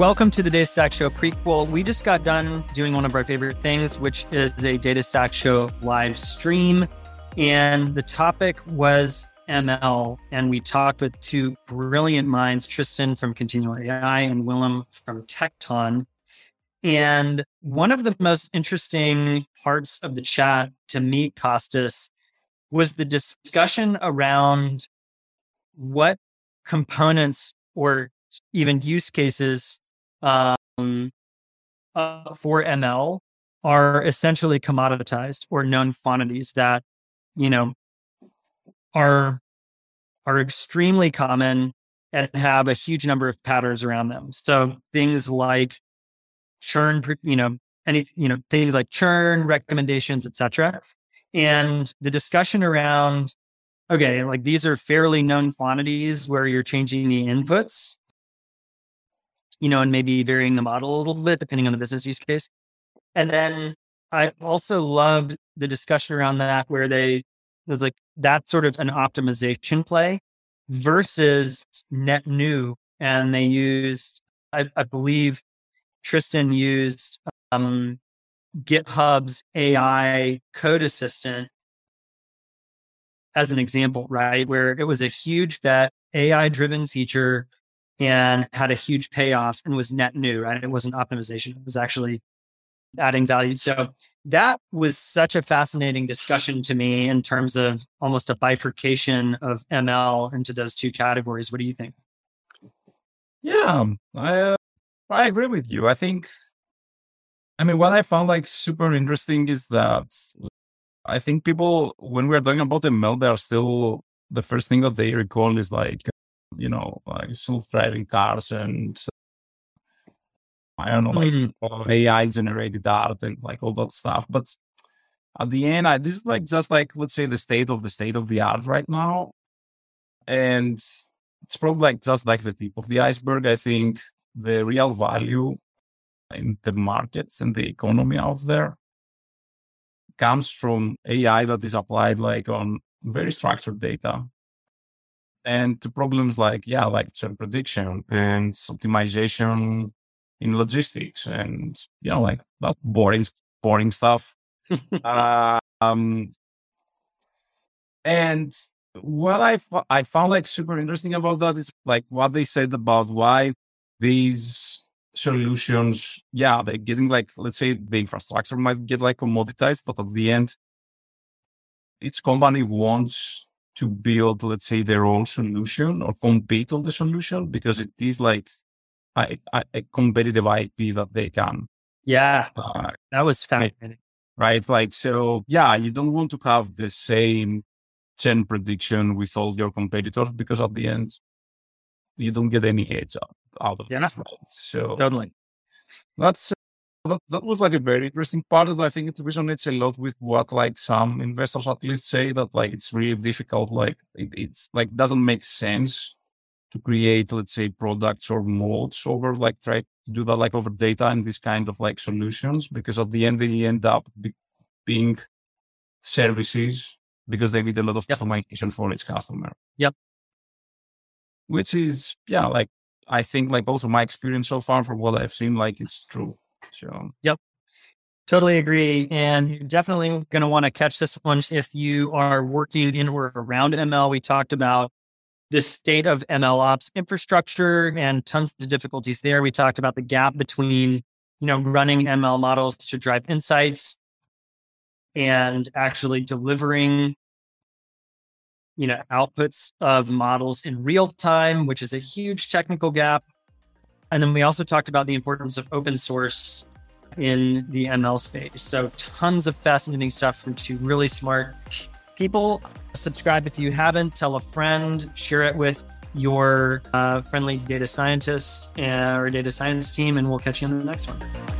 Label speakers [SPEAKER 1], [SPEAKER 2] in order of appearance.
[SPEAKER 1] Welcome to the Data Stack Show prequel. We just got done doing one of our favorite things, which is a Data Stack Show live stream. And the topic was ML. And we talked with two brilliant minds, Tristan from Continual AI and Willem from Tecton. And one of the most interesting parts of the chat to me, Kostas, was the discussion around what components or even use cases um, uh, for ML are essentially commoditized or known quantities that you know are are extremely common and have a huge number of patterns around them. So things like churn, you know, any you know things like churn recommendations, etc. And the discussion around okay, like these are fairly known quantities where you're changing the inputs you know, and maybe varying the model a little bit depending on the business use case. And then I also loved the discussion around that where they was like that's sort of an optimization play versus net new. And they used, I, I believe Tristan used um, GitHub's AI code assistant as an example, right? Where it was a huge bet, AI driven feature and had a huge payoff and was net new, right? It wasn't optimization, it was actually adding value. So that was such a fascinating discussion to me in terms of almost a bifurcation of ML into those two categories. What do you think?
[SPEAKER 2] Yeah, I uh, I agree with you. I think, I mean, what I found like super interesting is that I think people, when we're talking about the ML, they are still the first thing that they recall is like you know, like self-driving cars and I don't know, like mm-hmm. AI generated art and like all that stuff. But at the end, I, this is like just like let's say the state of the state of the art right now, and it's probably like just like the tip of the iceberg. I think the real value in the markets and the economy out there comes from AI that is applied like on very structured data and to problems like yeah like churn prediction and optimization in logistics and you know like not boring boring stuff. Uh, um and what I, I found like super interesting about that is like what they said about why these solutions yeah they're getting like let's say the infrastructure might get like commoditized but at the end each company wants to build, let's say, their own solution or compete on the solution because it is like a, a, a competitive IP that they can.
[SPEAKER 1] Yeah, uh, that was fascinating.
[SPEAKER 2] Right, like so. Yeah, you don't want to have the same churn prediction with all your competitors because at the end, you don't get any edge out, out of
[SPEAKER 1] yeah.
[SPEAKER 2] it. Right? So
[SPEAKER 1] totally.
[SPEAKER 2] That's that, that was like a very interesting part of it. I think it resonates a lot with what like some investors at least say that like it's really difficult. Like it, it's like doesn't make sense to create, let's say, products or modes over like try to do that like over data and these kind of like solutions because at the end they end up be- being services because they need a lot of yep. customization for its customer.
[SPEAKER 1] Yep.
[SPEAKER 2] Which is yeah, like I think like also my experience so far from what I've seen, like it's true. So,
[SPEAKER 1] yep. Totally agree. And you're definitely going to want to catch this one if you are working in or around ML. We talked about the state of ML ops infrastructure and tons of difficulties there. We talked about the gap between, you know, running ML models to drive insights and actually delivering, you know, outputs of models in real time, which is a huge technical gap. And then we also talked about the importance of open source in the ML space. So tons of fascinating stuff from two really smart people. Subscribe if you haven't, tell a friend, share it with your uh, friendly data scientist uh, or data science team, and we'll catch you on the next one.